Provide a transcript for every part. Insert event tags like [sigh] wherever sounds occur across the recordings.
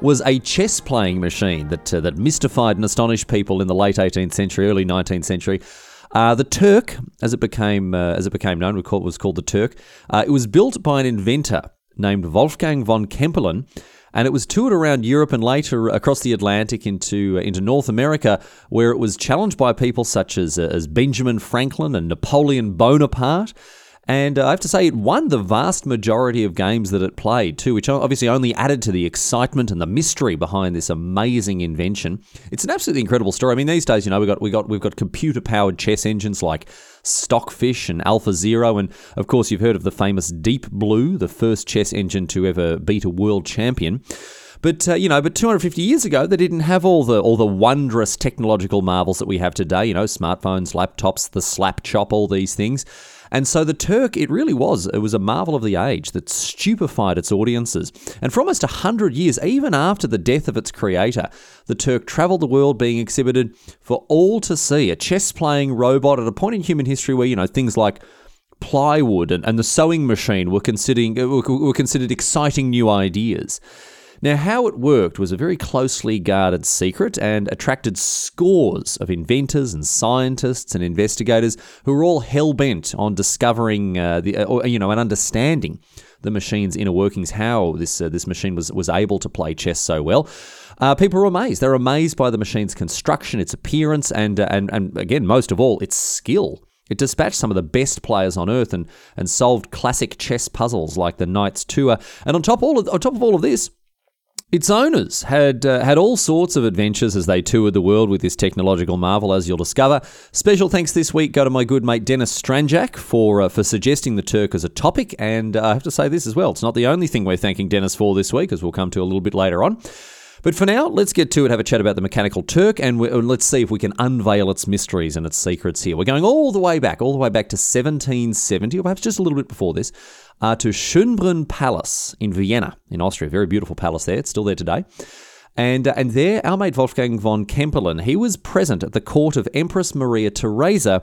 was a chess playing machine that uh, that mystified and astonished people in the late 18th century, early 19th century. Uh, the Turk, as it became uh, as it became known, was called the Turk. Uh, it was built by an inventor named Wolfgang von Kempelen, and it was toured around Europe and later across the Atlantic into uh, into North America, where it was challenged by people such as uh, as Benjamin Franklin and Napoleon Bonaparte. And uh, I have to say, it won the vast majority of games that it played, too, which obviously only added to the excitement and the mystery behind this amazing invention. It's an absolutely incredible story. I mean, these days, you know, we got we got we've got computer powered chess engines like Stockfish and Alpha Zero, and of course, you've heard of the famous Deep Blue, the first chess engine to ever beat a world champion. But uh, you know, but 250 years ago, they didn't have all the all the wondrous technological marvels that we have today. You know, smartphones, laptops, the slap chop, all these things. And so the Turk, it really was. It was a marvel of the age that stupefied its audiences. And for almost 100 years, even after the death of its creator, the Turk travelled the world being exhibited for all to see. A chess playing robot at a point in human history where, you know, things like plywood and, and the sewing machine were, considering, were considered exciting new ideas. Now, how it worked was a very closely guarded secret and attracted scores of inventors and scientists and investigators who were all hell bent on discovering uh, the, uh, or, you know, and understanding the machine's inner workings, how this uh, this machine was was able to play chess so well. Uh, people were amazed. They're amazed by the machine's construction, its appearance, and uh, and and again, most of all, its skill. It dispatched some of the best players on earth and and solved classic chess puzzles like the Knight's Tour. And on top all of, on top of all of this, its owners had uh, had all sorts of adventures as they toured the world with this technological marvel, as you'll discover. Special thanks this week go to my good mate Dennis Stranjak for uh, for suggesting the Turk as a topic, and uh, I have to say this as well. It's not the only thing we're thanking Dennis for this week, as we'll come to a little bit later on. But for now, let's get to it, have a chat about the Mechanical Turk, and let's see if we can unveil its mysteries and its secrets here. We're going all the way back, all the way back to 1770, or perhaps just a little bit before this, uh, to Schönbrunn Palace in Vienna, in Austria. Very beautiful palace there. It's still there today. And, uh, and there, our mate Wolfgang von Kempelen, he was present at the court of Empress Maria Theresa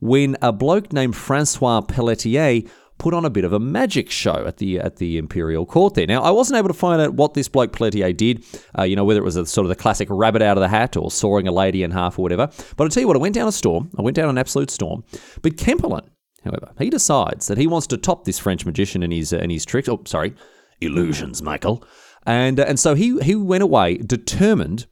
when a bloke named Francois Pelletier put on a bit of a magic show at the at the imperial court there. Now, I wasn't able to find out what this bloke Pelletier did, uh, you know, whether it was a sort of the classic rabbit out of the hat or sawing a lady in half or whatever. But I'll tell you what, I went down a storm. I went down an absolute storm. But Kempelen, however, he decides that he wants to top this French magician and his uh, his tricks. Oh, sorry, illusions, Michael. And uh, and so he he went away determined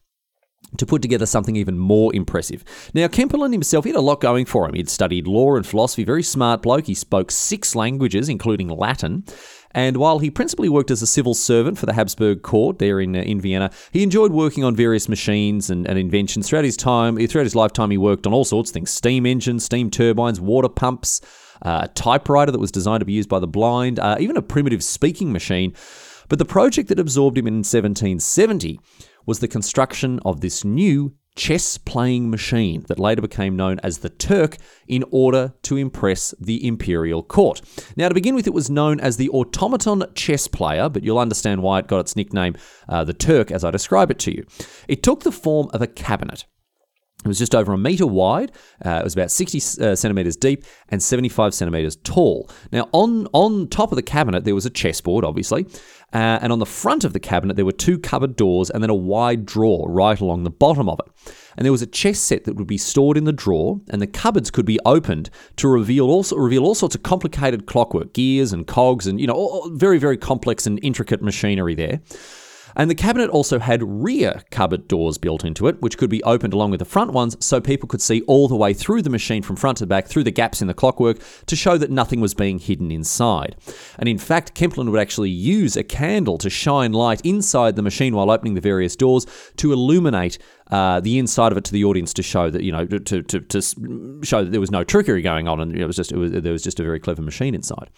to put together something even more impressive. Now, Kempelen himself, he had a lot going for him. He'd studied law and philosophy, very smart bloke. He spoke six languages, including Latin. And while he principally worked as a civil servant for the Habsburg court there in, uh, in Vienna, he enjoyed working on various machines and, and inventions. Throughout his time, throughout his lifetime, he worked on all sorts of things: steam engines, steam turbines, water pumps, a typewriter that was designed to be used by the blind, uh, even a primitive speaking machine. But the project that absorbed him in 1770 was the construction of this new chess playing machine that later became known as the Turk in order to impress the imperial court. Now, to begin with, it was known as the automaton chess player, but you'll understand why it got its nickname, uh, the Turk, as I describe it to you. It took the form of a cabinet. It was just over a meter wide. Uh, it was about 60 uh, centimeters deep and 75 centimeters tall. Now, on on top of the cabinet, there was a chessboard, obviously, uh, and on the front of the cabinet, there were two cupboard doors and then a wide drawer right along the bottom of it. And there was a chess set that would be stored in the drawer, and the cupboards could be opened to reveal also reveal all sorts of complicated clockwork, gears and cogs, and you know, all, very very complex and intricate machinery there. And the cabinet also had rear cupboard doors built into it, which could be opened along with the front ones so people could see all the way through the machine from front to back, through the gaps in the clockwork, to show that nothing was being hidden inside. And in fact, Kempelen would actually use a candle to shine light inside the machine while opening the various doors to illuminate uh, the inside of it to the audience to show that you know to, to, to show that there was no trickery going on and it was just it was, there was just a very clever machine inside.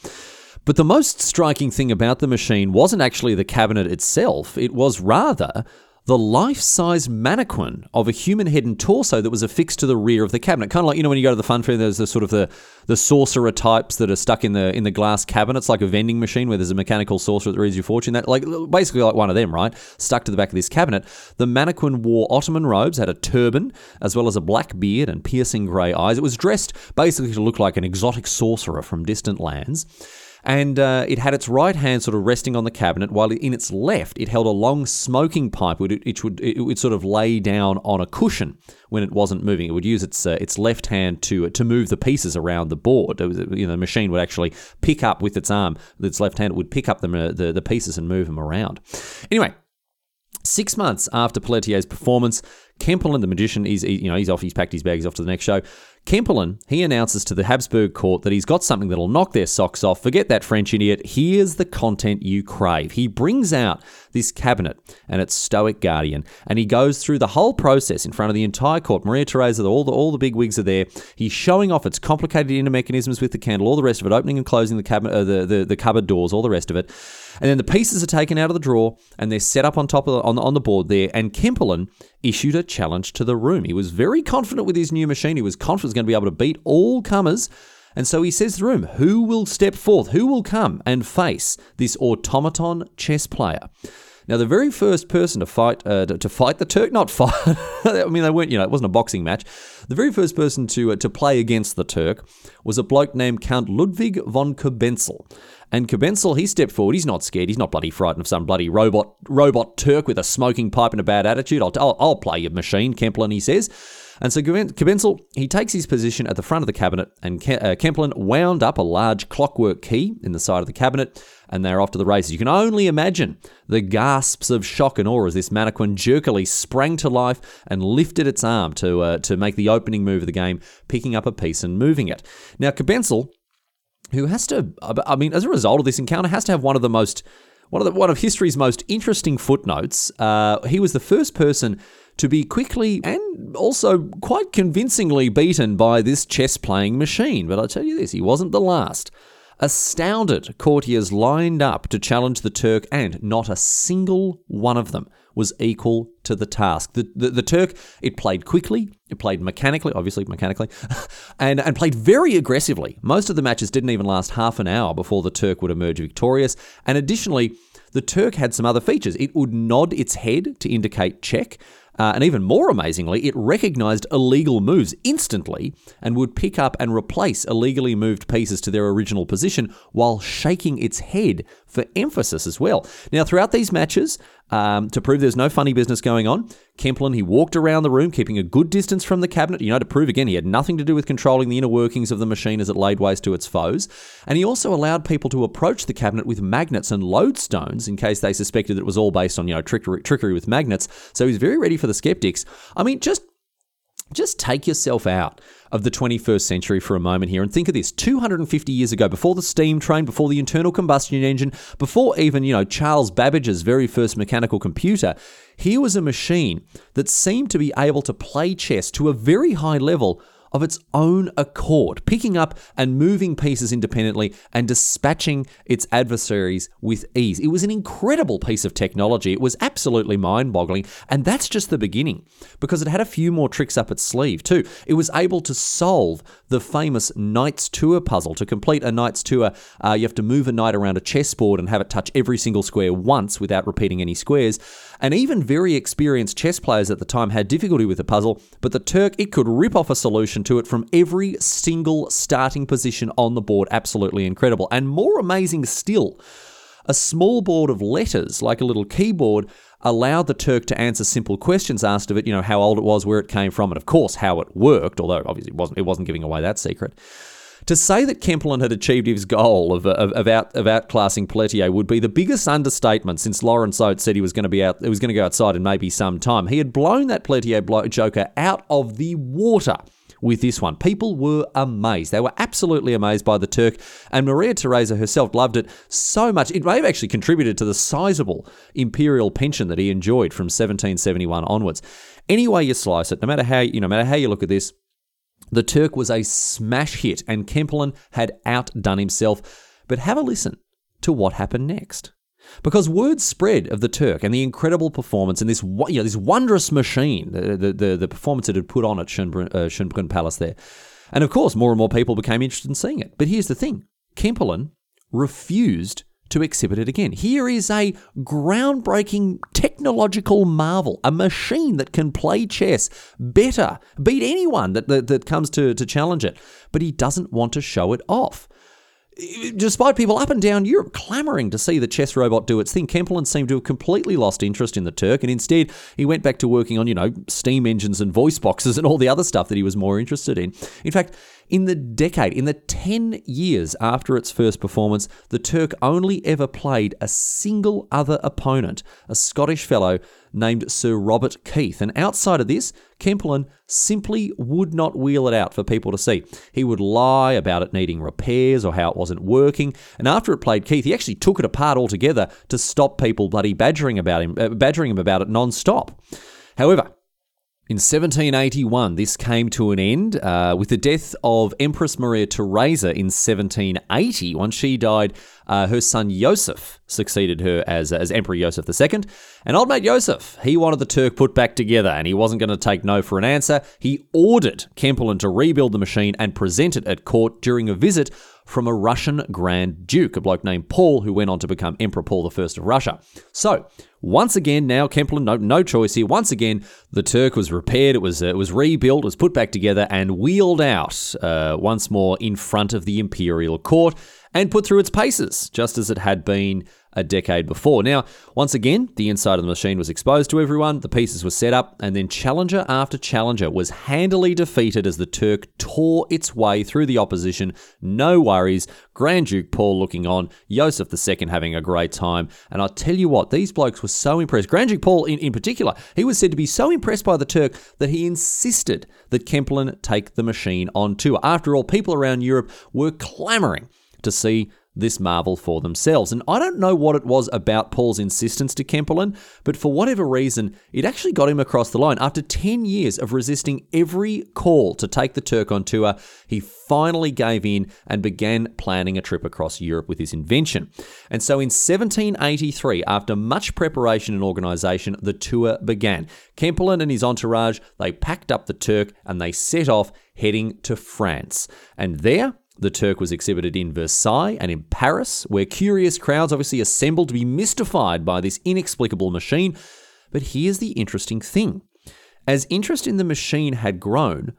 But the most striking thing about the machine wasn't actually the cabinet itself, it was rather the life-size mannequin of a human head and torso that was affixed to the rear of the cabinet. Kind of like you know when you go to the fun fair, there's the sort of the the sorcerer types that are stuck in the in the glass cabinets, like a vending machine where there's a mechanical sorcerer that reads your fortune. That like basically like one of them, right? Stuck to the back of this cabinet. The mannequin wore Ottoman robes, had a turban, as well as a black beard and piercing grey eyes. It was dressed basically to look like an exotic sorcerer from distant lands and uh, it had its right hand sort of resting on the cabinet, while in its left it held a long smoking pipe, which would it would sort of lay down on a cushion when it wasn't moving. It would use its uh, its left hand to to move the pieces around the board. Was, you know, the machine would actually pick up with its arm, its left hand, it would pick up the, the the pieces and move them around. Anyway, Six months after Pelletier's performance, Kempelen, the magician, he's you know he's off. He's packed his bags off to the next show. Kempelen, he announces to the Habsburg court that he's got something that'll knock their socks off. Forget that French idiot. Here's the content you crave. He brings out this cabinet and its stoic guardian, and he goes through the whole process in front of the entire court. Maria Theresa, all the all the big wigs are there. He's showing off its complicated inner mechanisms with the candle, all the rest of it, opening and closing the cabinet, uh, the, the the cupboard doors, all the rest of it. And then the pieces are taken out of the drawer and they're set up on top of the, on, on the board there. And Kempelen issued a challenge to the room. He was very confident with his new machine. He was confident he was going to be able to beat all comers. And so he says to the room, Who will step forth? Who will come and face this automaton chess player? Now, the very first person to fight uh, to, to, fight the Turk, not [laughs] fight. I mean, they weren't. You know, it wasn't a boxing match. The very first person to uh, to play against the Turk was a bloke named Count Ludwig von Cobenzl. And Cobenzl, he stepped forward. He's not scared. He's not bloody frightened of some bloody robot robot Turk with a smoking pipe and a bad attitude. I'll, I'll, I'll play your machine, Kempelen, he says. And so Cobenzl, he takes his position at the front of the cabinet, and uh, Kempelen wound up a large clockwork key in the side of the cabinet, and they're off to the races. You can only imagine the gasps of shock and awe as this mannequin jerkily sprang to life and lifted its arm to uh, to make the opening move of the game, picking up a piece and moving it. Now, Cobenzl, who has to, I mean, as a result of this encounter, has to have one of the most, one of the, one of history's most interesting footnotes. Uh, he was the first person to be quickly and also quite convincingly beaten by this chess playing machine. But I'll tell you this, he wasn't the last. Astounded courtiers lined up to challenge the Turk, and not a single one of them was equal to the task. The, the, the Turk, it played quickly, it played mechanically, obviously mechanically, [laughs] and, and played very aggressively. Most of the matches didn't even last half an hour before the Turk would emerge victorious. And additionally, the Turk had some other features. It would nod its head to indicate check. Uh, and even more amazingly, it recognized illegal moves instantly and would pick up and replace illegally moved pieces to their original position while shaking its head for emphasis as well. Now, throughout these matches, um, to prove there's no funny business going on, Kempelen, he walked around the room, keeping a good distance from the cabinet, you know, to prove again he had nothing to do with controlling the inner workings of the machine as it laid waste to its foes. And he also allowed people to approach the cabinet with magnets and lodestones in case they suspected that it was all based on, you know, trickery, trickery with magnets. So he's very ready for the skeptics. I mean, just just take yourself out of the 21st century for a moment here and think of this. 250 years ago before the steam train before the internal combustion engine before even you know Charles Babbage's very first mechanical computer here was a machine that seemed to be able to play chess to a very high level of its own accord, picking up and moving pieces independently and dispatching its adversaries with ease. It was an incredible piece of technology. It was absolutely mind boggling. And that's just the beginning because it had a few more tricks up its sleeve, too. It was able to solve the famous Knight's Tour puzzle. To complete a Knight's Tour, uh, you have to move a knight around a chessboard and have it touch every single square once without repeating any squares. And even very experienced chess players at the time had difficulty with the puzzle, but the Turk, it could rip off a solution to it from every single starting position on the board. Absolutely incredible. And more amazing still, a small board of letters, like a little keyboard, allowed the Turk to answer simple questions asked of it, you know, how old it was, where it came from, and of course how it worked, although obviously it wasn't, it wasn't giving away that secret. To say that Kempelen had achieved his goal of, of, of, out, of outclassing Pelletier would be the biggest understatement since Lawrence Oates said he was going to be out, he was going to go outside in maybe some time. He had blown that Pelletier joker out of the water with this one. People were amazed. They were absolutely amazed by the Turk, and Maria Theresa herself loved it so much. It may have actually contributed to the sizable imperial pension that he enjoyed from 1771 onwards. Any way you slice it, no matter how you know, no matter how you look at this, the Turk was a smash hit, and Kempelen had outdone himself. But have a listen to what happened next. Because word spread of the Turk and the incredible performance and this you know, this wondrous machine, the, the, the, the performance it had put on at Schönbrunn, uh, Palace there. And of course, more and more people became interested in seeing it. But here's the thing Kempelen refused to exhibit it again. Here is a groundbreaking technological marvel, a machine that can play chess better, beat anyone that, that, that comes to, to challenge it. But he doesn't want to show it off despite people up and down Europe clamoring to see the chess robot do its thing, Kempelen seemed to have completely lost interest in the Turk, and instead he went back to working on, you know, steam engines and voice boxes and all the other stuff that he was more interested in. In fact, in the decade, in the 10 years after its first performance, the Turk only ever played a single other opponent, a Scottish fellow named Sir Robert Keith. And outside of this, Kempelen simply would not wheel it out for people to see. He would lie about it needing repairs or how it wasn't working. And after it played Keith, he actually took it apart altogether to stop people bloody badgering about him, uh, badgering him about it non-stop. However, in 1781, this came to an end uh, with the death of Empress Maria Theresa in 1780. Once she died, uh, her son Joseph succeeded her as, as Emperor Joseph II. And old mate Joseph, he wanted the Turk put back together and he wasn't going to take no for an answer. He ordered Kempelen to rebuild the machine and present it at court during a visit from a Russian Grand Duke, a bloke named Paul, who went on to become Emperor Paul I of Russia. So, once again, now Kempelen, no, no choice here. Once again, the Turk was repaired, it was uh, it was rebuilt, it was put back together, and wheeled out uh, once more in front of the imperial court and put through its paces, just as it had been a decade before. Now, once again, the inside of the machine was exposed to everyone, the pieces were set up, and then challenger after challenger was handily defeated as the Turk tore its way through the opposition. No worries. Grand Duke Paul looking on, Joseph II having a great time. And I tell you what, these blokes were so impressed. Grand Duke Paul, in, in particular, he was said to be so impressed by the Turk that he insisted that Kempelen take the machine on tour. After all, people around Europe were clamouring to see this marvel for themselves. And I don't know what it was about Paul's insistence to Kempelen, but for whatever reason, it actually got him across the line. After 10 years of resisting every call to take the Turk on tour, he finally gave in and began planning a trip across Europe with his invention. And so in 1783, after much preparation and organisation, the tour began. Kempelen and his entourage, they packed up the Turk and they set off heading to France. And there, the Turk was exhibited in Versailles and in Paris, where curious crowds obviously assembled to be mystified by this inexplicable machine. But here's the interesting thing as interest in the machine had grown,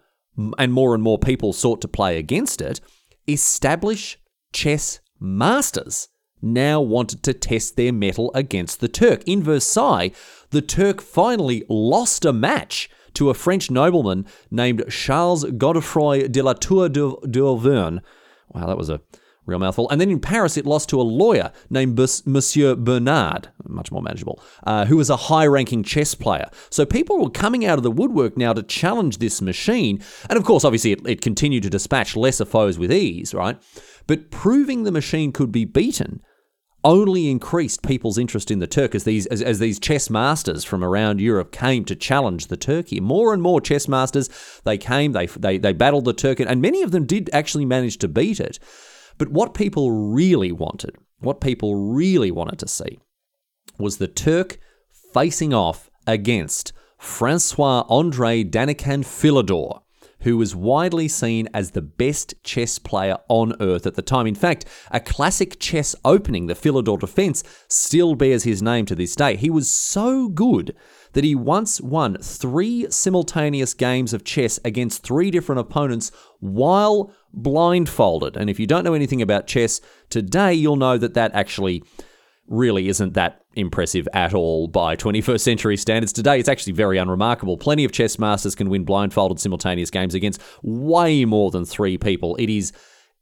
and more and more people sought to play against it, established chess masters now wanted to test their mettle against the Turk. In Versailles, the Turk finally lost a match to a French nobleman named Charles Godefroy de la Tour d'Auvergne. Wow, that was a real mouthful. And then in Paris, it lost to a lawyer named Monsieur Bernard, much more manageable, uh, who was a high ranking chess player. So people were coming out of the woodwork now to challenge this machine. And of course, obviously, it, it continued to dispatch lesser foes with ease, right? But proving the machine could be beaten only increased people's interest in the Turk as these as, as, these chess masters from around Europe came to challenge the Turkey. More and more chess masters they came, they they, they battled the Turk, and many of them did actually manage to beat it. But what people really wanted, what people really wanted to see, was the Turk facing off against Francois Andre Danican Philidor who was widely seen as the best chess player on earth at the time. In fact, a classic chess opening, the Philidor Defense, still bears his name to this day. He was so good that he once won three simultaneous games of chess against three different opponents while blindfolded. And if you don't know anything about chess today, you'll know that that actually really isn't that impressive at all by 21st century standards. Today, it's actually very unremarkable. Plenty of chess masters can win blindfolded simultaneous games against way more than three people. It is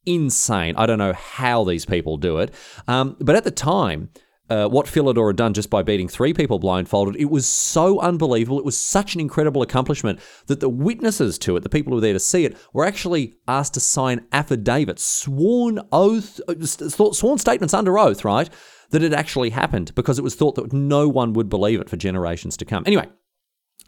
insane. I don't know how these people do it. Um, but at the time, uh, what Philidor had done just by beating three people blindfolded, it was so unbelievable. It was such an incredible accomplishment that the witnesses to it, the people who were there to see it, were actually asked to sign affidavits, sworn oath, uh, sworn statements under oath, right? That it actually happened because it was thought that no one would believe it for generations to come. Anyway,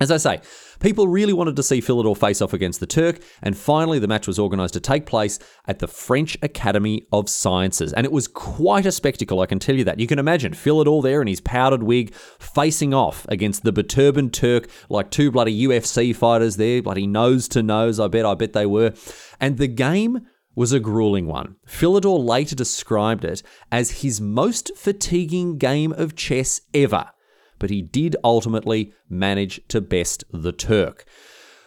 As I say, people really wanted to see Philidor face off against the Turk, and finally the match was organised to take place at the French Academy of Sciences. And it was quite a spectacle, I can tell you that. You can imagine Philidor there in his powdered wig facing off against the beturbaned Turk like two bloody UFC fighters there, bloody nose to nose, I bet, I bet they were. And the game was a grueling one. Philidor later described it as his most fatiguing game of chess ever but he did ultimately manage to best the Turk.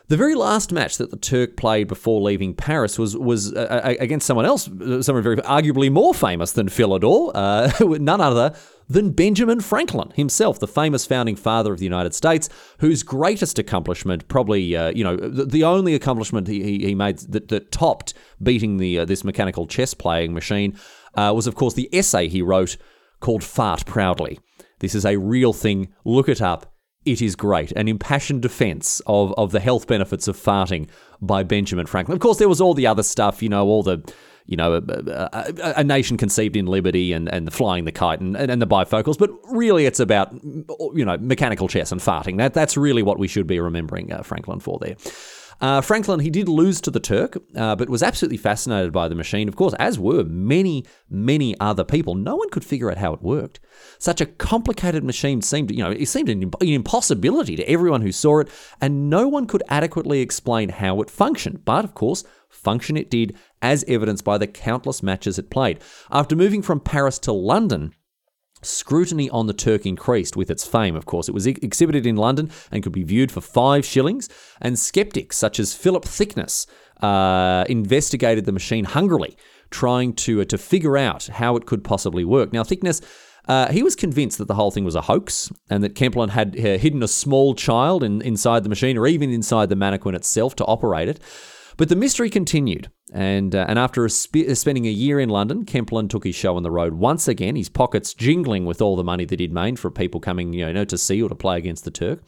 The very last match that the Turk played before leaving Paris was was uh, uh against someone else, someone very arguably more famous than Philidor, uh, [laughs] none other than Benjamin Franklin himself, the famous founding father of the United States, whose greatest accomplishment, probably uh, you know the, the, only accomplishment he, he made that, that topped beating the uh, this mechanical chess playing machine, uh, was of course the essay he wrote called "Fart Proudly." This is a real thing. Look it up. It is great. An impassioned defense of, of the health benefits of farting by Benjamin Franklin. Of course, there was all the other stuff, you know, all the, you know, a, a, a nation conceived in liberty and, and the flying the kite and, and, the bifocals. But really, it's about, you know, mechanical chess and farting. That, that's really what we should be remembering uh, Franklin for there. Uh, Franklin, he did lose to the Turk, uh, but was absolutely fascinated by the machine, of course, as were many, many other people. No one could figure out how it worked. Such a complicated machine seemed, you know, it seemed an, an impossibility to everyone who saw it, and no one could adequately explain how it functioned. But, of course, function it did, as evidenced by the countless matches it played. After moving from Paris to London, Scrutiny on the Turk increased with its fame, of course. It was ex- exhibited in London and could be viewed for five shillings, and skeptics such as Philip Thicknesse uh, investigated the machine hungrily, trying to, uh, to figure out how it could possibly work. Now, Thicknesse. Uh, he was convinced that the whole thing was a hoax and that Kempelen had uh, hidden a small child in, inside the machine or even inside the mannequin itself to operate it. But the mystery continued. And, uh, and after a sp- spending a year in London, Kempelen took his show on the road once again, his pockets jingling with all the money that he'd made for people coming you know, to see or to play against the Turk.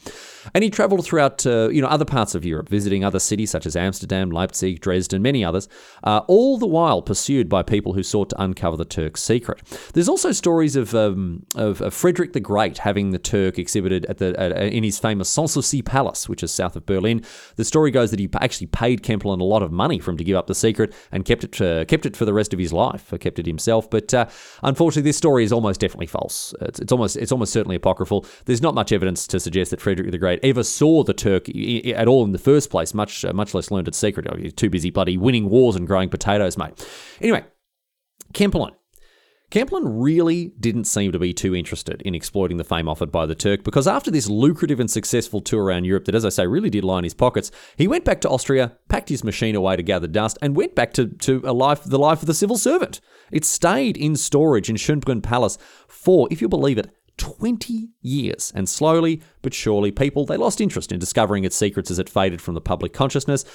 And he travelled throughout uh, you know, other parts of Europe, visiting other cities such as Amsterdam, Leipzig, Dresden, many others, uh, all the while pursued by people who sought to uncover the Turk's secret. There's also stories of, um, of, of, Frederick the Great having the Turk exhibited at the, at, in his famous Sanssouci Palace, which is south of Berlin. The story goes that he actually paid Kempelen a lot of money for him to give up the secret and kept it uh, kept it for the rest of his life, or kept it himself. But uh, unfortunately, this story is almost definitely false. It's, it's, almost it's almost certainly apocryphal. There's not much evidence to suggest that Frederick the Great ever saw the Turk at all in the first place, much uh, much less learned its secret. He's too busy bloody winning wars and growing potatoes, mate. Anyway, Kempelen Kempelen really didn't seem to be too interested in exploiting the fame offered by the Turk because after this lucrative and successful tour around Europe that, as I say, really did line his pockets, he went back to Austria, packed his machine away to gather dust, and went back to, to a life, the life of the civil servant. It stayed in storage in Schönbrunn Palace for, if you believe it, 20 years. And slowly but surely, people, they lost interest in discovering its secrets as it faded from the public consciousness.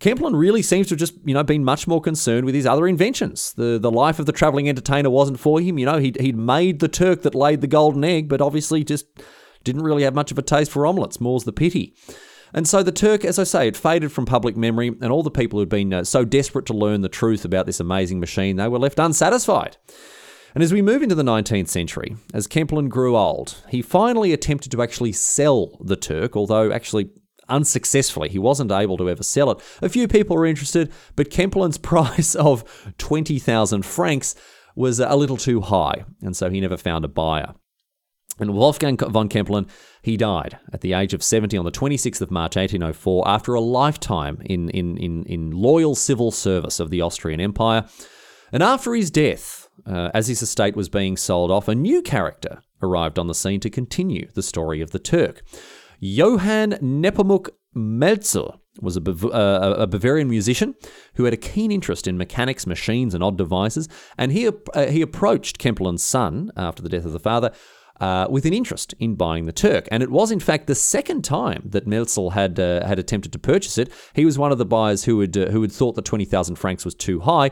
Kempelen really seems to have just, you know, been much more concerned with his other inventions. The the life of the travelling entertainer wasn't for him. You know, he'd, he'd made the Turk that laid the golden egg, but obviously just didn't really have much of a taste for omelettes. More's the pity. And so the Turk, as I say, it faded from public memory, and all the people who'd been uh, so desperate to learn the truth about this amazing machine, they were left unsatisfied. And as we move into the 19th century, as Kempelen grew old, he finally attempted to actually sell the Turk, although actually unsuccessfully. He wasn't able to ever sell it. A few people were interested, but Kempelen's [laughs] price of 20,000 francs was a little too high, and so he never found a buyer. And Wolfgang von Kempelen, he died at the age of 70 on the 26th of March 1804 after a lifetime in, in, in, in loyal civil service of the Austrian Empire. And after his death, uh, as his estate was being sold off, a new character arrived on the scene to continue the story of the Turk. Johann Nepomuk Melzel was a, Bav- uh, a, Bavarian musician who had a keen interest in mechanics, machines, and odd devices, and he, uh, he approached Kempelen's son after the death of the father uh, with an interest in buying the Turk. And it was, in fact, the second time that Melzel had uh, had attempted to purchase it. He was one of the buyers who had uh, who had thought that twenty thousand francs was too high.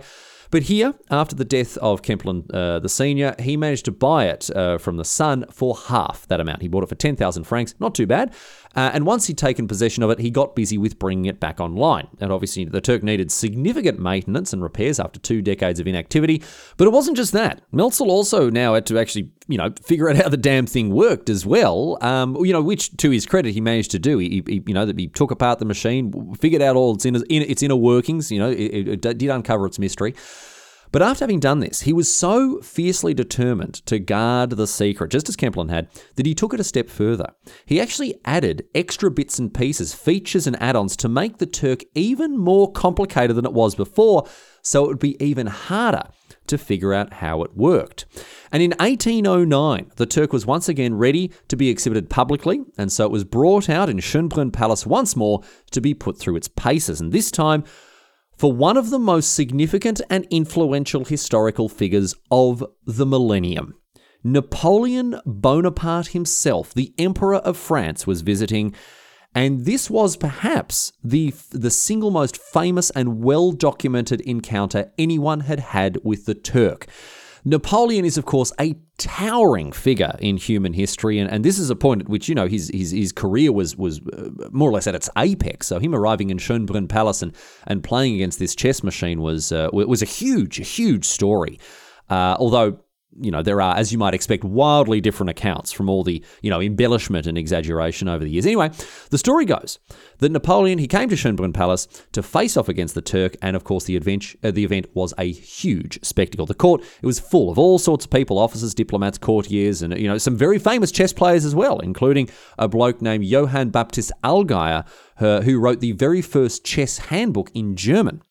But here, after the death of Kempelen uh, the senior, he managed to buy it uh, from the son for half that amount. He bought it for 10,000 francs, not too bad. Uh, and once he'd taken possession of it, he got busy with bringing it back online. And obviously, the Turk needed significant maintenance and repairs after two decades of inactivity. But it wasn't just that. Melzel also now had to actually, you know, figure out how the damn thing worked as well. Um, you know, which to his credit, he managed to do. He, he you know, that he took apart the machine, figured out all its inner, its inner workings. You know, it, it did uncover its mystery. But after having done this, he was so fiercely determined to guard the secret, just as Kempelen had, that he took it a step further. He actually added extra bits and pieces, features and add ons to make the Turk even more complicated than it was before, so it would be even harder to figure out how it worked. And in 1809, the Turk was once again ready to be exhibited publicly, and so it was brought out in Schönbrunn Palace once more to be put through its paces. And this time, for one of the most significant and influential historical figures of the millennium. Napoleon Bonaparte himself, the Emperor of France, was visiting, and this was perhaps the, the single most famous and well documented encounter anyone had had with the Turk. Napoleon is, of course, a towering figure in human history, and, and this is a point at which you know his his, his career was was uh, more or less at its apex. So him arriving in Schönbrunn Palace and, and playing against this chess machine was uh, was a huge huge story. Uh, although you know, there are, as you might expect, wildly different accounts from all the, you know, embellishment and exaggeration over the years. Anyway, the story goes that Napoleon, he came to Schönbrunn Palace to face off against the Turk, and of course, the event, uh, the event was a huge spectacle. The court, it was full of all sorts of people, officers, diplomats, courtiers, and, you know, some very famous chess players as well, including a bloke named Johann Baptist Allgaier, uh, who wrote the very first chess handbook in German.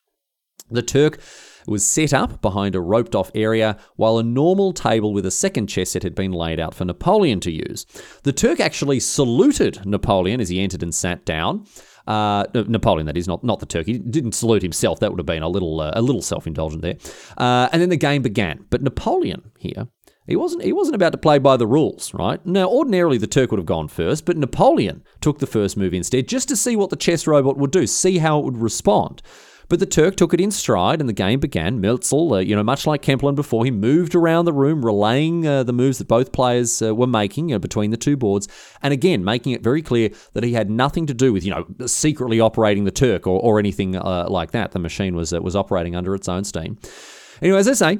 The Turk was set up behind a roped off area, while a normal table with a second chess set had been laid out for Napoleon to use. The Turk actually saluted Napoleon as he entered and sat down. Uh, Napoleon, that is not not the Turk. He didn't salute himself. That would have been a little uh, a little self indulgent there. Uh, and then the game began. But Napoleon here he wasn't he wasn't about to play by the rules, right? Now, ordinarily the Turk would have gone first, but Napoleon took the first move instead, just to see what the chess robot would do, see how it would respond. But the Turk took it in stride and the game began. Melzel, uh, you know, much like Kempelen before, he moved around the room, relaying uh, the moves that both players uh, were making between the two boards. And again, making it very clear that he had nothing to do with, you know, secretly operating the Turk or, or anything uh, like that. The machine was, uh, was operating under its own steam. Anyway, as I say,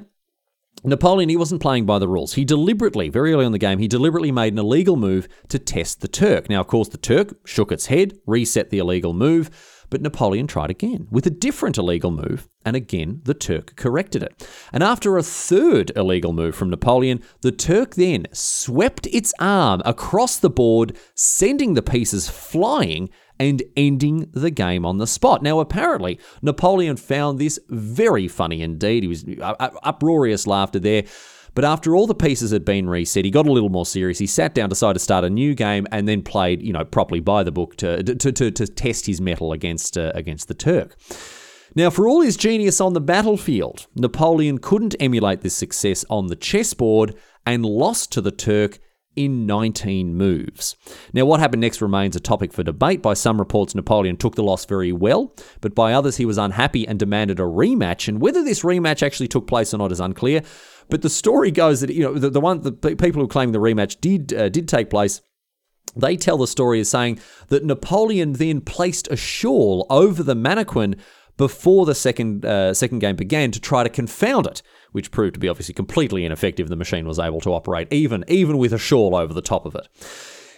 Napoleon, he wasn't playing by the rules. He deliberately, very early in the game, he deliberately made an illegal move to test the Turk. Now, of course, the Turk shook its head, reset the illegal move. But Napoleon tried again with a different illegal move, and again the Turk corrected it. And after a third illegal move from Napoleon, the Turk then swept its arm across the board, sending the pieces flying and ending the game on the spot. Now, apparently, Napoleon found this very funny indeed. He was uh, uh, uproarious laughter there. But after all the pieces had been reset, he got a little more serious. He sat down, decided to start a new game, and then played, you know, properly by the book to to, to, to test his mettle against uh, against the Turk. Now, for all his genius on the battlefield, Napoleon couldn't emulate this success on the chessboard and lost to the Turk in 19 moves. Now, what happened next remains a topic for debate. By some reports, Napoleon took the loss very well, but by others, he was unhappy and demanded a rematch. And whether this rematch actually took place or not is unclear. But the story goes that you know the, the one the people who claim the rematch did uh, did take place. They tell the story as saying that Napoleon then placed a shawl over the mannequin before the second uh, second game began to try to confound it, which proved to be obviously completely ineffective. The machine was able to operate even even with a shawl over the top of it.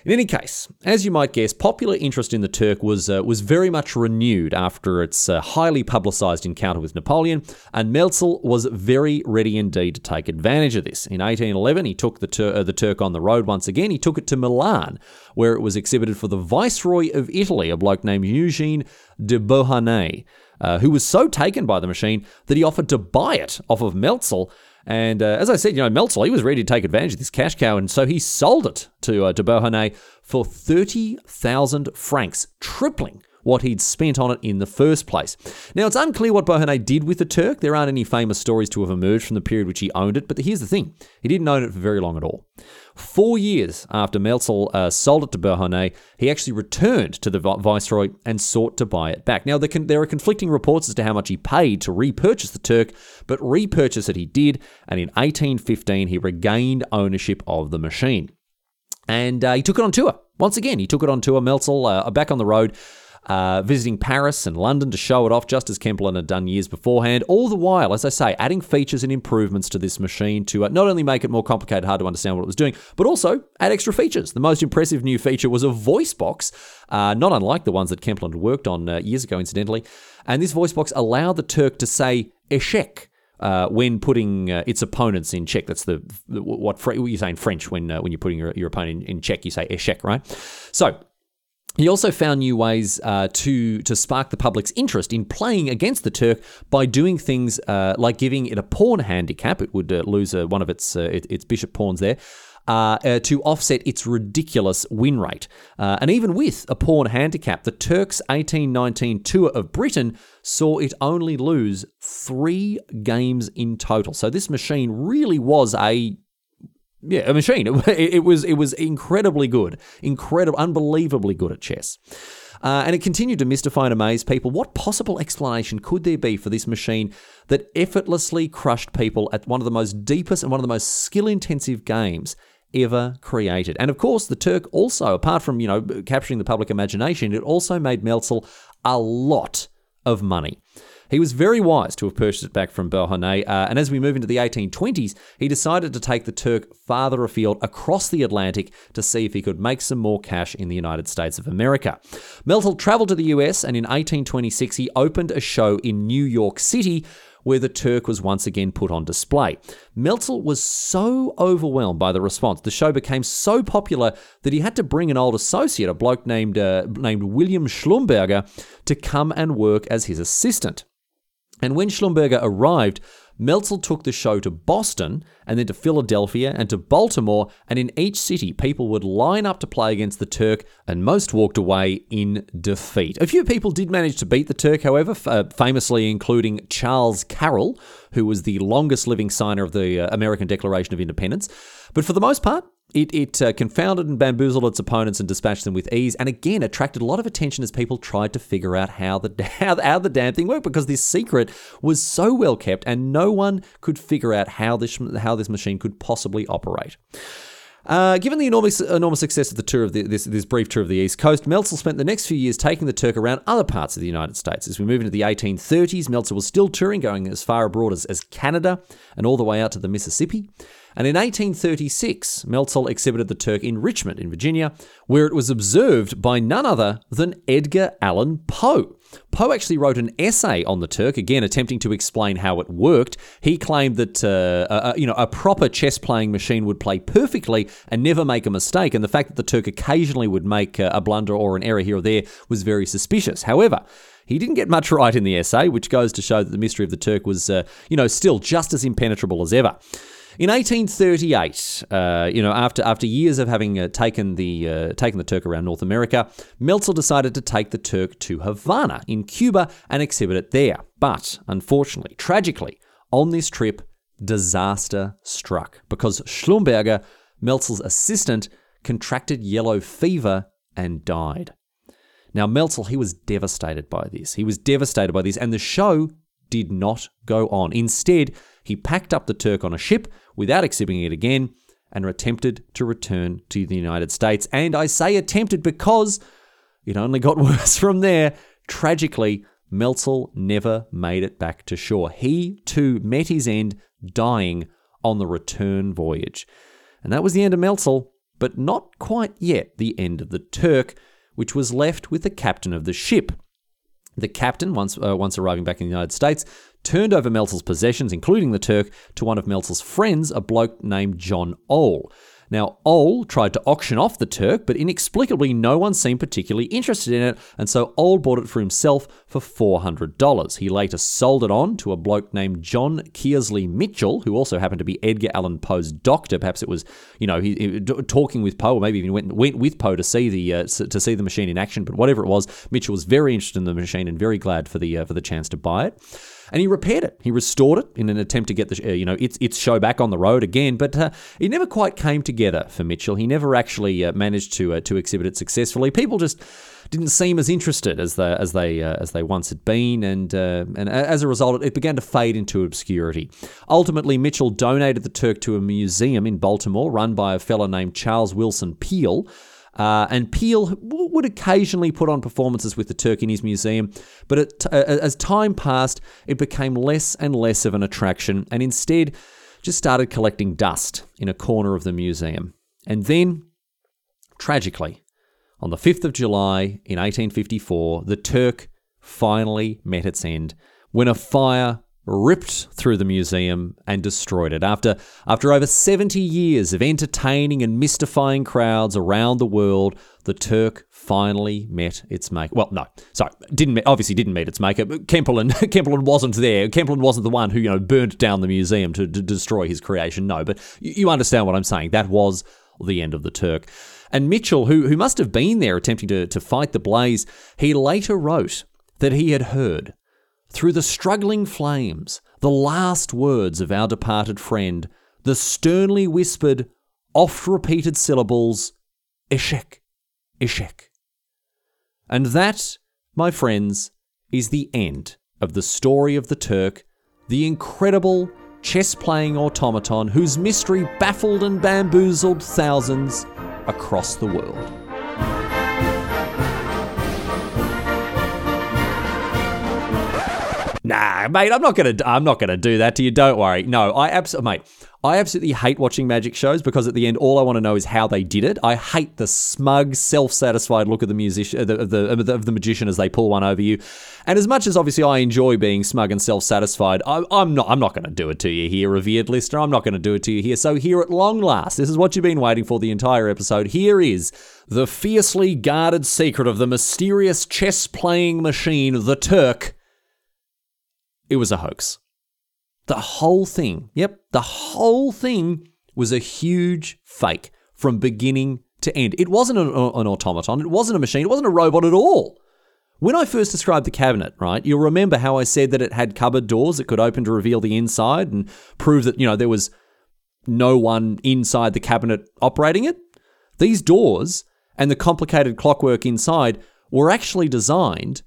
In any case, as you might guess, popular interest in the Turk was uh, was very much renewed after its uh, highly publicised encounter with Napoleon, and Melzel was very ready indeed to take advantage of this. In 1811, he took the, Tur- uh, the Turk on the road once again. He took it to Milan, where it was exhibited for the Viceroy of Italy, a bloke named Eugene de Beauharnais. Uh, who was so taken by the machine that he offered to buy it off of Melzel and uh, as I said, you know, Melzel, he was ready to take advantage of this cash cow, and so he sold it to, uh, to Beauharnais for 30,000 francs, tripling what he'd spent on it in the first place. Now, it's unclear what Beauharnais did with the Turk. There aren't any famous stories to have emerged from the period which he owned it, but here's the thing he didn't own it for very long at all. Four years after Melzel uh, sold it to Beauharnais, he actually returned to the Viceroy and sought to buy it back. Now, there, can, there are conflicting reports as to how much he paid to repurchase the Turk, but repurchase it he did, and in 1815 he regained ownership of the machine. And uh, he took it on tour. Once again, he took it on tour, Melzel, uh, back on the road uh, visiting Paris and London to show it off, just as Kempelen had done years beforehand. All the while, as I say, adding features and improvements to this machine to uh, not only make it more complicated, hard to understand what it was doing, but also add extra features. The most impressive new feature was a voice box, uh, not unlike the ones that Kempelen had worked on uh, years ago, incidentally. And this voice box allowed the Turk to say "échec." Uh, when putting uh, its opponents in check. That's the, the what, what, you say in French when uh, when you're putting your, your opponent in, in check. You say échec, right? So he also found new ways uh, to to spark the public's interest in playing against the Turk by doing things uh, like giving it a pawn handicap. It would uh, lose uh, one of its uh, its bishop pawns there. Uh, to offset its ridiculous win rate. and even with a pawn handicap, the Turks' 1819 tour of Britain saw it only lose three games in total. So this machine really was a yeah, a machine. [laughs] It, it, was it was incredibly good, incredible, unbelievably good at chess. Uh, and it continued to mystify and amaze people. What possible explanation could there be for this machine that effortlessly crushed people at one of the most deepest and one of the most skill intensive games ever created? And of course, the Turk also, apart from you know capturing the public imagination, it also made Melzel a lot of money. He was very wise to have purchased it back from Beauharnais, uh, and as we move into the 1820s, he decided to take the Turk farther afield across the Atlantic to see if he could make some more cash in the United States of America. Melzel traveled to the US, and in 1826 he opened a show in New York City where the Turk was once again put on display. Melzel was so overwhelmed by the response, the show became so popular that he had to bring an old associate, a bloke named uh, named William Schlumberger, to come and work as his assistant. And when Schlumberger arrived, Melzel took the show to Boston and then to Philadelphia and to Baltimore, and in each city, people would line up to play against the Turk, and most walked away in defeat. A few people did manage to beat the Turk, however, uh, famously including Charles Carroll, who was the longest living signer of the uh, American Declaration of Independence. But for the most part, it, it uh, confounded and bamboozled its opponents and dispatched them with ease, and again attracted a lot of attention as people tried to figure out how the [laughs] how, how the damn thing worked because this secret was so well kept, and no one could figure out how this how this machine could possibly operate. Uh, given the enormous enormous success of the tour of the, this this brief tour of the East Coast, Melzel spent the next few years taking the Turk around other parts of the United States. As we move into the 1830s, Melzel was still touring, going as far abroad as, as Canada and all the way out to the Mississippi. And in 1836, Melzel exhibited the Turk in Richmond, in Virginia, where it was observed by none other than Edgar Allan Poe. Poe actually wrote an essay on the Turk, again attempting to explain how it worked. He claimed that uh, a, you know a proper chess playing machine would play perfectly and never make a mistake, and the fact that the Turk occasionally would make a blunder or an error here or there was very suspicious. However, he didn't get much right in the essay, which goes to show that the mystery of the Turk was, uh, you know, still just as impenetrable as ever. In 1838, uh, you know, after after years of having uh, taken the uh, taken the Turk around North America, Melzel decided to take the Turk to Havana in Cuba and exhibit it there. But unfortunately, tragically, on this trip, disaster struck because Schlumberger, Melzel's assistant, contracted yellow fever and died. Now, Melzel, he was devastated by this. He was devastated by this, and the show did not go on. Instead, he packed up the Turk on a ship without exhibiting it again and attempted to return to the United States. And I say attempted because it only got [laughs] worse from there. Tragically, Melzel never made it back to shore. He too met his end dying on the return voyage. And that was the end of Melzel, but not quite yet the end of the Turk, which was left with the captain of the ship. The captain, once, uh, once arriving back in the United States, turned over Melzel's possessions, including the Turk, to one of Melzel's friends, a bloke named John Ohl. Now, Ohl tried to auction off the Turk, but inexplicably no one seemed particularly interested in it, and so Ohl bought it for himself for $400. He later sold it on to a bloke named John Kearsley Mitchell, who also happened to be Edgar Allan Poe's doctor. Perhaps it was, you know, he, he talking with Poe, or maybe even went, went with Poe to see the uh, to see the machine in action. But whatever it was, Mitchell was very interested in the machine and very glad for the uh, for the chance to buy it and he repaired it. He restored it in an attempt to get the uh, you know its its show back on the road again. But uh, it never quite came together for Mitchell. He never actually uh, managed to uh, to exhibit it successfully. People just didn't seem as interested as they as they uh, as they once had been, and uh, and as a result, it began to fade into obscurity. Ultimately, Mitchell donated the Turk to a museum in Baltimore, run by a fellow named Charles Wilson Peale. Uh, and Peale would occasionally put on performances with the Turk in his museum, but it, uh, as time passed, it became less and less of an attraction and instead just started collecting dust in a corner of the museum. And then, tragically, on the 5th of July in 1854, the Turk finally met its end when a fire ripped through the museum and destroyed it. After, after over 70 years of entertaining and mystifying crowds around the world, the Turk finally met its maker. Well, no, sorry, didn't obviously didn't meet its maker. Kempelen, [laughs] Kempelen wasn't there. Kempelen wasn't the one who you know burnt down the museum to, to destroy his creation. No, but you, you understand what I'm saying. That was the end of the Turk. And Mitchell, who, who must have been there attempting to, to fight the blaze, he later wrote that he had heard through the struggling flames, the last words of our departed friend, the sternly whispered, oft repeated syllables, Échec, Échec. And that, my friends, is the end of the story of the Turk, the incredible chess playing automaton whose mystery baffled and bamboozled thousands across the world. Nah, mate, I'm not gonna. I'm not gonna do that to you. Don't worry. No, I absolutely, oh, mate. I absolutely hate watching magic shows because at the end, all I want to know is how they did it. I hate the smug, self-satisfied look of the musician, of uh, the, of the, of the magician as they pull one over you. And as much as obviously I enjoy being smug and self-satisfied, I, I'm not. I'm not to do it to you here, revered listener. I'm not to do it to you here. So here at long last, this is what you've been waiting for the entire episode. Here is the fiercely guarded secret of the mysterious chess-playing machine, the Turk it was a hoax. The whole thing, yep, the whole thing was a huge fake from beginning to end. It wasn't an, an, automaton, it wasn't a machine, it wasn't a robot at all. When I first described the cabinet, right, you'll remember how I said that it had cupboard doors that could open to reveal the inside and prove that, you know, there was no one inside the cabinet operating it? These doors and the complicated clockwork inside were actually designed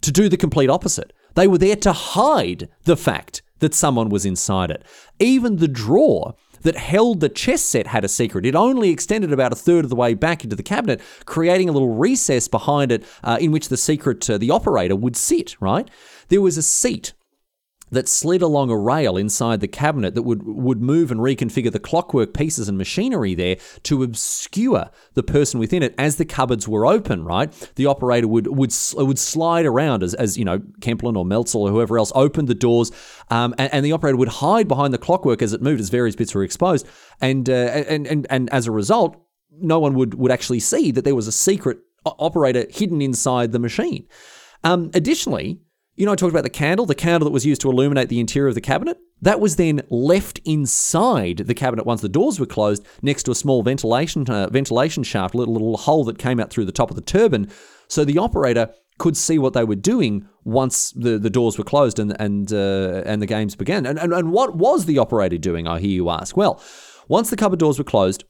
to do the complete opposite. They were there to hide the fact that someone was inside it. Even the drawer that held the chess set had a secret. It only extended about a third of the way back into the cabinet, creating a little recess behind it uh, in which the secret, uh, the operator, would sit, right? There was a seat that slid along a rail inside the cabinet that would, would move and reconfigure the clockwork pieces and machinery there to obscure the person within it as the cupboards were open, right? The operator would would would slide around as, as you know, Kempelen or Melzel or whoever else opened the doors, um, and, and, the operator would hide behind the clockwork as it moved, as various bits were exposed, and, uh, and, and, and as a result, no one would, would actually see that there was a secret operator hidden inside the machine. Um, additionally, you know, I talked about the candle, the candle that was used to illuminate the interior of the cabinet. That was then left inside the cabinet once the doors were closed, next to a small ventilation uh, ventilation shaft, a little, little hole that came out through the top of the turbine, so the operator could see what they were doing once the, the doors were closed and and uh, and the games began. And, and and what was the operator doing? I hear you ask. Well, once the cupboard doors were closed,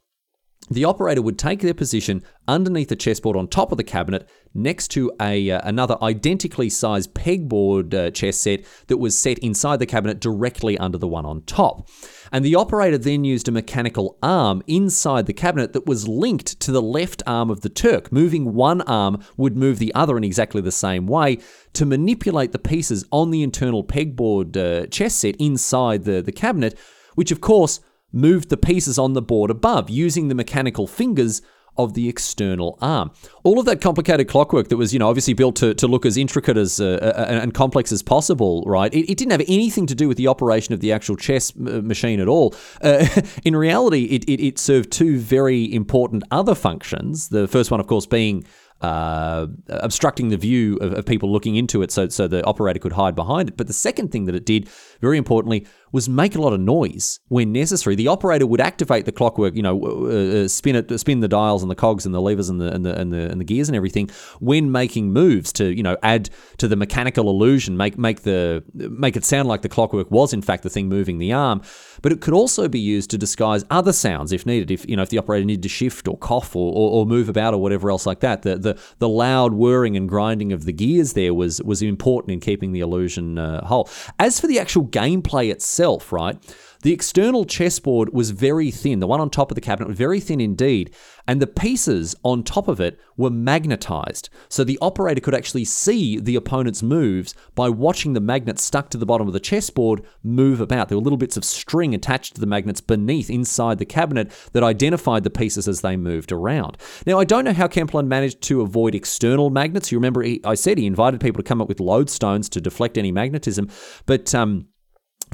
the operator would take their position underneath the chessboard on top of the cabinet, next to a uh, another identically sized pegboard uh, chess set that was set inside the cabinet directly under the one on top. And the operator then used a mechanical arm inside the cabinet that was linked to the left arm of the Turk. Moving one arm would move the other in exactly the same way to manipulate the pieces on the internal pegboard uh, chess set inside the, the cabinet, which of course moved the pieces on the board above using the mechanical fingers of the external arm. All of that complicated clockwork that was, you know, obviously built to, to look as intricate as uh, uh and complex as possible, right? It, it, didn't have anything to do with the operation of the actual chess uh, machine at all. Uh, [laughs] in reality, it, it, it served two very important other functions. The first one, of course, being uh, obstructing the view of, of, people looking into it so, so the operator could hide behind it. But the second thing that it did, very importantly, was make a lot of noise when necessary. The operator would activate the clockwork, you know, uh, uh, spin it, spin the dials and the cogs and the levers and the, and the and the and the gears and everything when making moves to you know add to the mechanical illusion, make make the make it sound like the clockwork was in fact the thing moving the arm. But it could also be used to disguise other sounds if needed. If you know if the operator needed to shift or cough or, or, or move about or whatever else like that, the, the the loud whirring and grinding of the gears there was was important in keeping the illusion uh, whole. As for the actual gameplay itself, right? The external chessboard was very thin. The one on top of the cabinet was very thin indeed, and the pieces on top of it were magnetized. So the operator could actually see the opponent's moves by watching the magnets stuck to the bottom of the chessboard move about. There were little bits of string attached to the magnets beneath inside the cabinet that identified the pieces as they moved around. Now, I don't know how Kempelen managed to avoid external magnets. You remember, he, I said he invited people to come up with lodestones to deflect any magnetism, but um,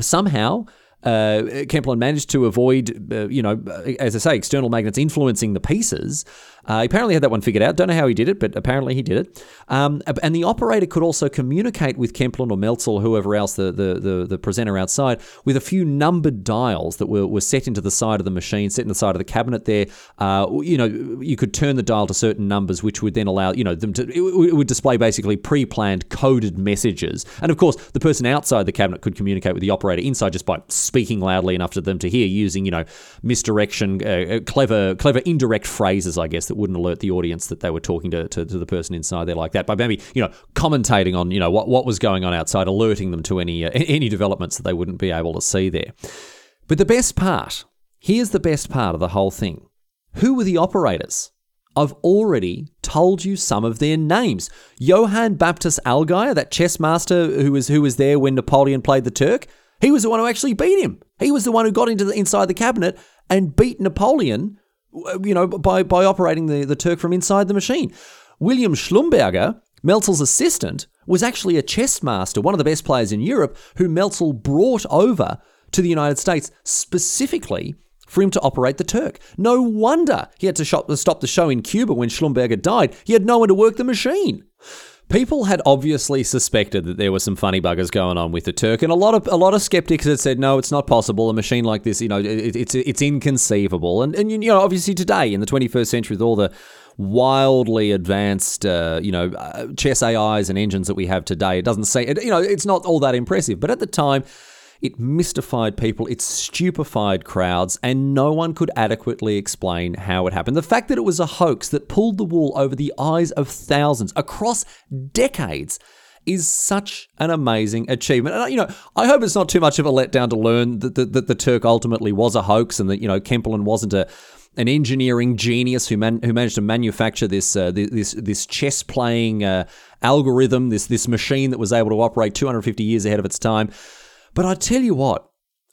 somehow uh, managed to avoid, uh, you know, as I say, external magnets influencing the pieces. Uh, he apparently had that one figured out. Don't know how he did it, but apparently he did it. Um, and the operator could also communicate with Kempelen or Melzel, whoever else, the, the, the, the, presenter outside, with a few numbered dials that were, were set into the side of the machine, set in the side of the cabinet there. Uh, you know, you could turn the dial to certain numbers, which would then allow, you know, them to, it, it would display basically pre planned coded messages. And of course, the person outside the cabinet could communicate with the operator inside just by speaking loudly enough to them to hear using, you know, misdirection, uh, uh clever, clever indirect phrases, I guess, that wouldn't alert the audience that they were talking to, to, to, the person inside there like that. By maybe, you know, commentating on, you know, what, what was going on outside, alerting them to any, uh, any developments that they wouldn't be able to see there. But the best part, here's the best part of the whole thing. Who were the operators? I've already told you some of their names. Johann Baptist Allgaier, that chess master who was who was there when Napoleon played the Turk, he was the one who actually beat him. He was the one who got into the inside the cabinet and beat Napoleon, you know, by by operating the, the Turk from inside the machine. William Schlumberger, Melzel's assistant, was actually a chess master, one of the best players in Europe, who Melzel brought over to the United States specifically for him to operate the Turk. No wonder he had to stop the show in Cuba when Schlumberger died. He had no one to work the machine. People had obviously suspected that there were some funny buggers going on with the Turk, and a lot of a lot of skeptics had said, "No, it's not possible. A machine like this, you know, it, it's it's inconceivable." And and you know, obviously today in the 21st century, with all the wildly advanced, uh, you know, uh, chess AIs and engines that we have today, it doesn't say, you know, it's not all that impressive. But at the time, it mystified people, it stupefied crowds, and no one could adequately explain how it happened. The fact that it was a hoax that pulled the wool over the eyes of thousands across decades is such an amazing achievement. And, you know, I hope it's not too much of a letdown to learn that the, that the Turk ultimately was a hoax and that, you know, Kempelen wasn't a an engineering genius who man, who managed to manufacture this uh, this this chess playing uh, algorithm, this this machine that was able to operate 250 years ahead of its time. But I tell you what,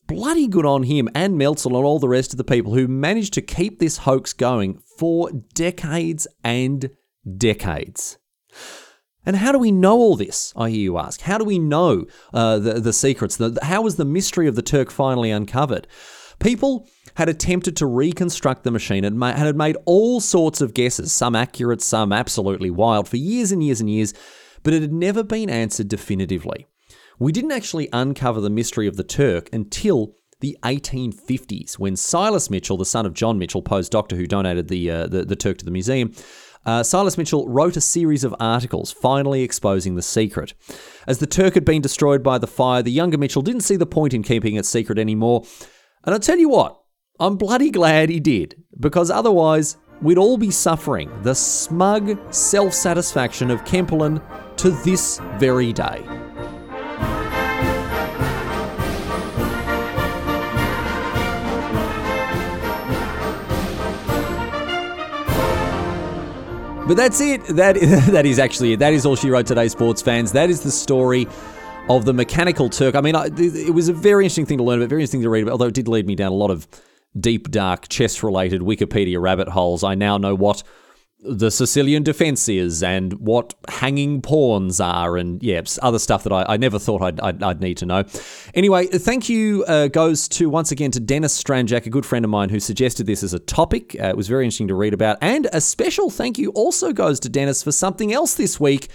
bloody good on him and Melzel and all the rest of the people who managed to keep this hoax going for decades and decades. And how do we know all this? I hear you ask. How do we know uh, the, the secrets? The, how was the mystery of the Turk finally uncovered? People had attempted to reconstruct the machine and had made all sorts of guesses, some accurate, some absolutely wild, for years and years and years, but it had never been answered definitively. We didn't actually uncover the mystery of the Turk until the 1850s, when Silas Mitchell, the son of John Mitchell, postdoctor who donated the, uh, the, the, Turk to the museum, uh, Silas Mitchell wrote a series of articles finally exposing the secret. As the Turk had been destroyed by the fire, the younger Mitchell didn't see the point in keeping it secret anymore. And I'll tell you what, I'm bloody glad he did, because otherwise we'd all be suffering the smug self satisfaction of Kempelen to this very day. But that's it. That [laughs] that is actually it. That is all she wrote today, sports fans. That is the story of the mechanical Turk. I mean, I, it was a very interesting thing to learn about, very interesting to read about. Although it did lead me down a lot of deep, dark, chess related Wikipedia rabbit holes, I now know what the Sicilian defense is and what hanging pawns are, and yeah, other stuff that I, I never thought I'd, I'd, I'd, need to know. Anyway, thank you uh, goes to once again to Dennis Stranjak, a good friend of mine who suggested this as a topic. Uh, it was very interesting to read about. And a special thank you also goes to Dennis for something else this week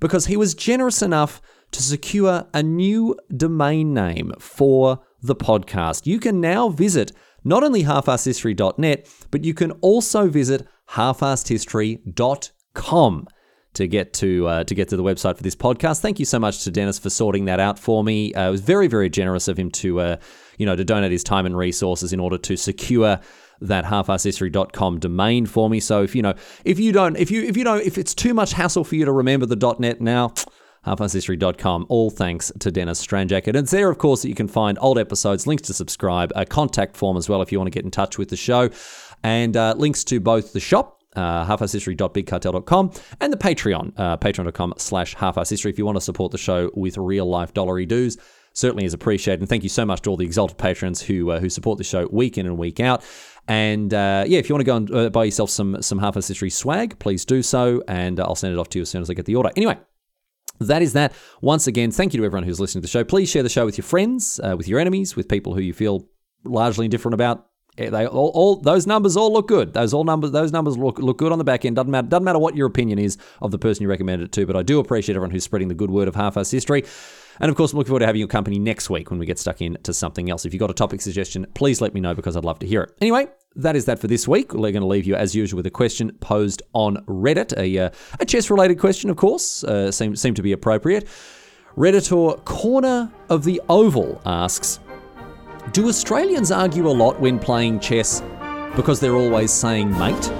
because he was generous enough to secure a new domain name for the podcast. You can now visit not only halfassedhistory.net, but you can also visit halfassedhistory.com to get to uh, to get to the website for this podcast. Thank you so much to Dennis for sorting that out for me. Uh, it was very very generous of him to uh, you know to donate his time and resources in order to secure that halfassedhistory.com domain for me. So if you know if you don't if you if you don't if it's too much hassle for you to remember the .net now halfassedhistory.com. All thanks to Dennis Stranjak. And it's there, of course, that you can find old episodes, links to subscribe, a contact form as well if you want to get in touch with the show, and uh, links to both the shop uh, halfassedhistory.bigcartel.com and the Patreon, uh, patreon.com slash halfassedhistory if you want to support the show with real life dollary dues. Certainly is appreciated. And thank you so much to all the exalted patrons who uh, who support the show week in and week out. And uh, yeah, if you want to go and uh, buy yourself some some Half History swag, please do so. And I'll send it off to you as soon as I get the order. Anyway, that is that. Once again, thank you to everyone who's listening to the show. Please share the show with your friends, uh, with your enemies, with people who you feel largely indifferent about. They all, all, those numbers all look good. Those all numbers those numbers look look good on the back end. Doesn't matter doesn't matter what your opinion is of the person you recommended it to, but I do appreciate everyone who's spreading the good word of half-ass history. And of course, I'm looking forward to having your company next week when we get stuck into something else. If you've got a topic suggestion, please let me know because I'd love to hear it. Anyway, that is that for this week. We're going to leave you, as usual, with a question posed on Reddit. A, uh, a chess related question, of course, uh, seemed, seemed to be appropriate. Redditor Corner of the Oval asks Do Australians argue a lot when playing chess because they're always saying mate?